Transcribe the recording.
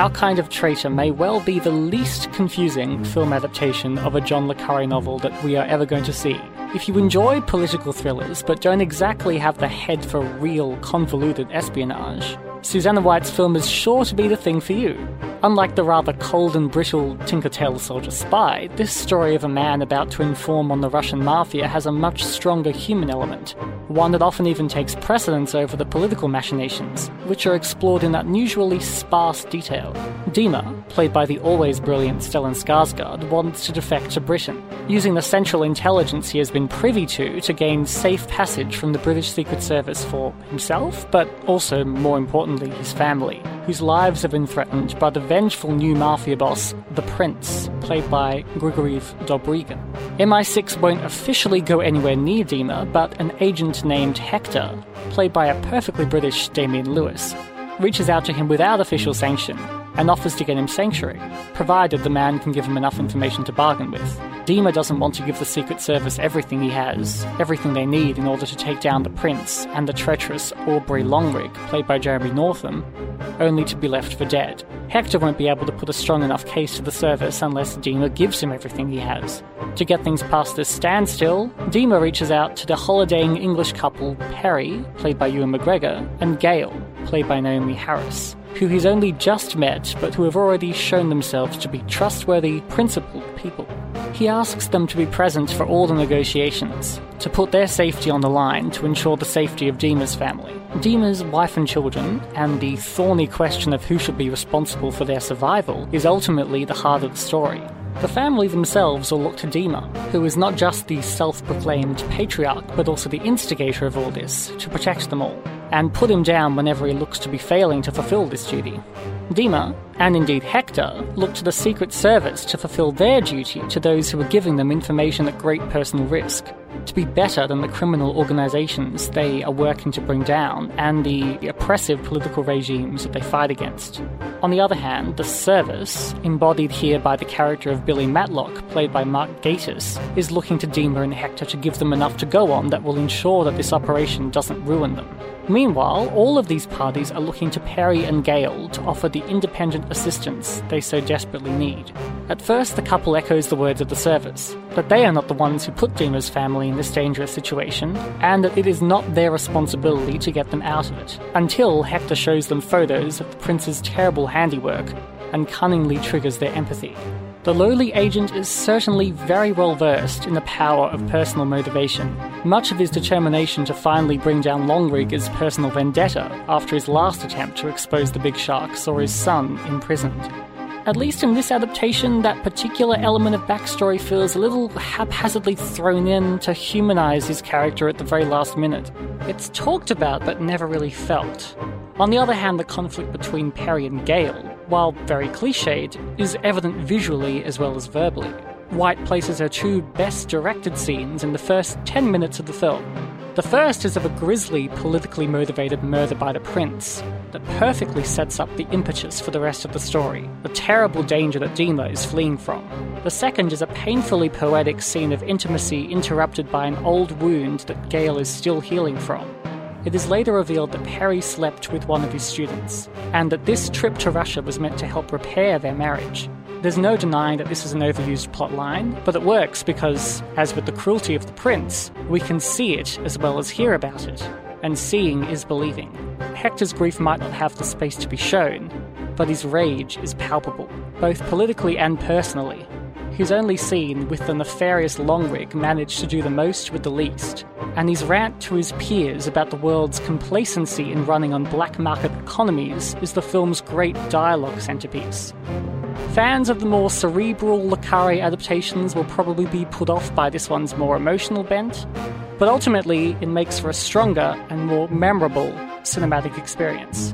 Our Kind of Traitor may well be the least confusing film adaptation of a John Le Carré novel that we are ever going to see. If you enjoy political thrillers but don't exactly have the head for real, convoluted espionage, Susanna White's film is sure to be the thing for you. Unlike the rather cold and brittle Tinker Tailor Soldier Spy, this story of a man about to inform on the Russian mafia has a much stronger human element, one that often even takes precedence over the political machinations, which are explored in unusually sparse detail. Dima, played by the always brilliant Stellan Skarsgård, wants to defect to Britain, using the central intelligence he has been privy to to gain safe passage from the British Secret Service for himself, but also, more importantly, his family, whose lives have been threatened by the vengeful new mafia boss, the Prince, played by Grigoriy Dobrygin. MI6 won't officially go anywhere near Dima, but an agent named Hector, played by a perfectly British Damien Lewis, reaches out to him without official sanction and offers to get him sanctuary, provided the man can give him enough information to bargain with. Dima doesn't want to give the Secret Service everything he has, everything they need in order to take down the Prince and the treacherous Aubrey Longrigg, played by Jeremy Northam, only to be left for dead. Hector won't be able to put a strong enough case to the service unless Dima gives him everything he has. To get things past this standstill, Dima reaches out to the holidaying English couple Perry, played by Ewan McGregor, and Gail, played by Naomie Harris who he's only just met but who have already shown themselves to be trustworthy, principled people. He asks them to be present for all the negotiations, to put their safety on the line to ensure the safety of Dima's family. Dima's wife and children, and the thorny question of who should be responsible for their survival, is ultimately the heart of the story. The family themselves will look to Dima, who is not just the self proclaimed patriarch, but also the instigator of all this, to protect them all, and put him down whenever he looks to be failing to fulfill this duty. Dima, and indeed Hector, look to the Secret Service to fulfill their duty to those who are giving them information at great personal risk, to be better than the criminal organizations they are working to bring down and the oppressive political regimes that they fight against. On the other hand, the service, embodied here by the character of Billy Matlock, played by Mark Gatiss, is looking to Dima and Hector to give them enough to go on that will ensure that this operation doesn't ruin them. Meanwhile, all of these parties are looking to Perry and Gail to offer the independent assistance they so desperately need. At first, the couple echoes the words of the service, that they are not the ones who put Dima's family in this dangerous situation, and that it is not their responsibility to get them out of it, until Hector shows them photos of the prince's terrible handiwork and cunningly triggers their empathy. The lowly agent is certainly very well versed in the power of personal motivation. Much of his determination to finally bring down Longrigg is personal vendetta after his last attempt to expose the big shark saw his son imprisoned. At least in this adaptation, that particular element of backstory feels a little haphazardly thrown in to humanize his character at the very last minute. It's talked about but never really felt. On the other hand, the conflict between Perry and Gail, while very cliched, is evident visually as well as verbally. White places her two best directed scenes in the first 10 minutes of the film. The first is of a grisly, politically motivated murder by the prince that perfectly sets up the impetus for the rest of the story, the terrible danger that Dima is fleeing from. The second is a painfully poetic scene of intimacy interrupted by an old wound that Gail is still healing from. It is later revealed that Perry slept with one of his students, and that this trip to Russia was meant to help repair their marriage. There's no denying that this is an overused plot line, but it works because, as with the cruelty of the prince, we can see it as well as hear about it, and seeing is believing. Hector's grief might not have the space to be shown, but his rage is palpable, both politically and personally. He's only seen with the nefarious Longrigg manage to do the most with the least, and his rant to his peers about the world's complacency in running on black market economies is the film's great dialogue centerpiece. Fans of the more cerebral Le Carré adaptations will probably be put off by this one's more emotional bent, but ultimately it makes for a stronger and more memorable cinematic experience.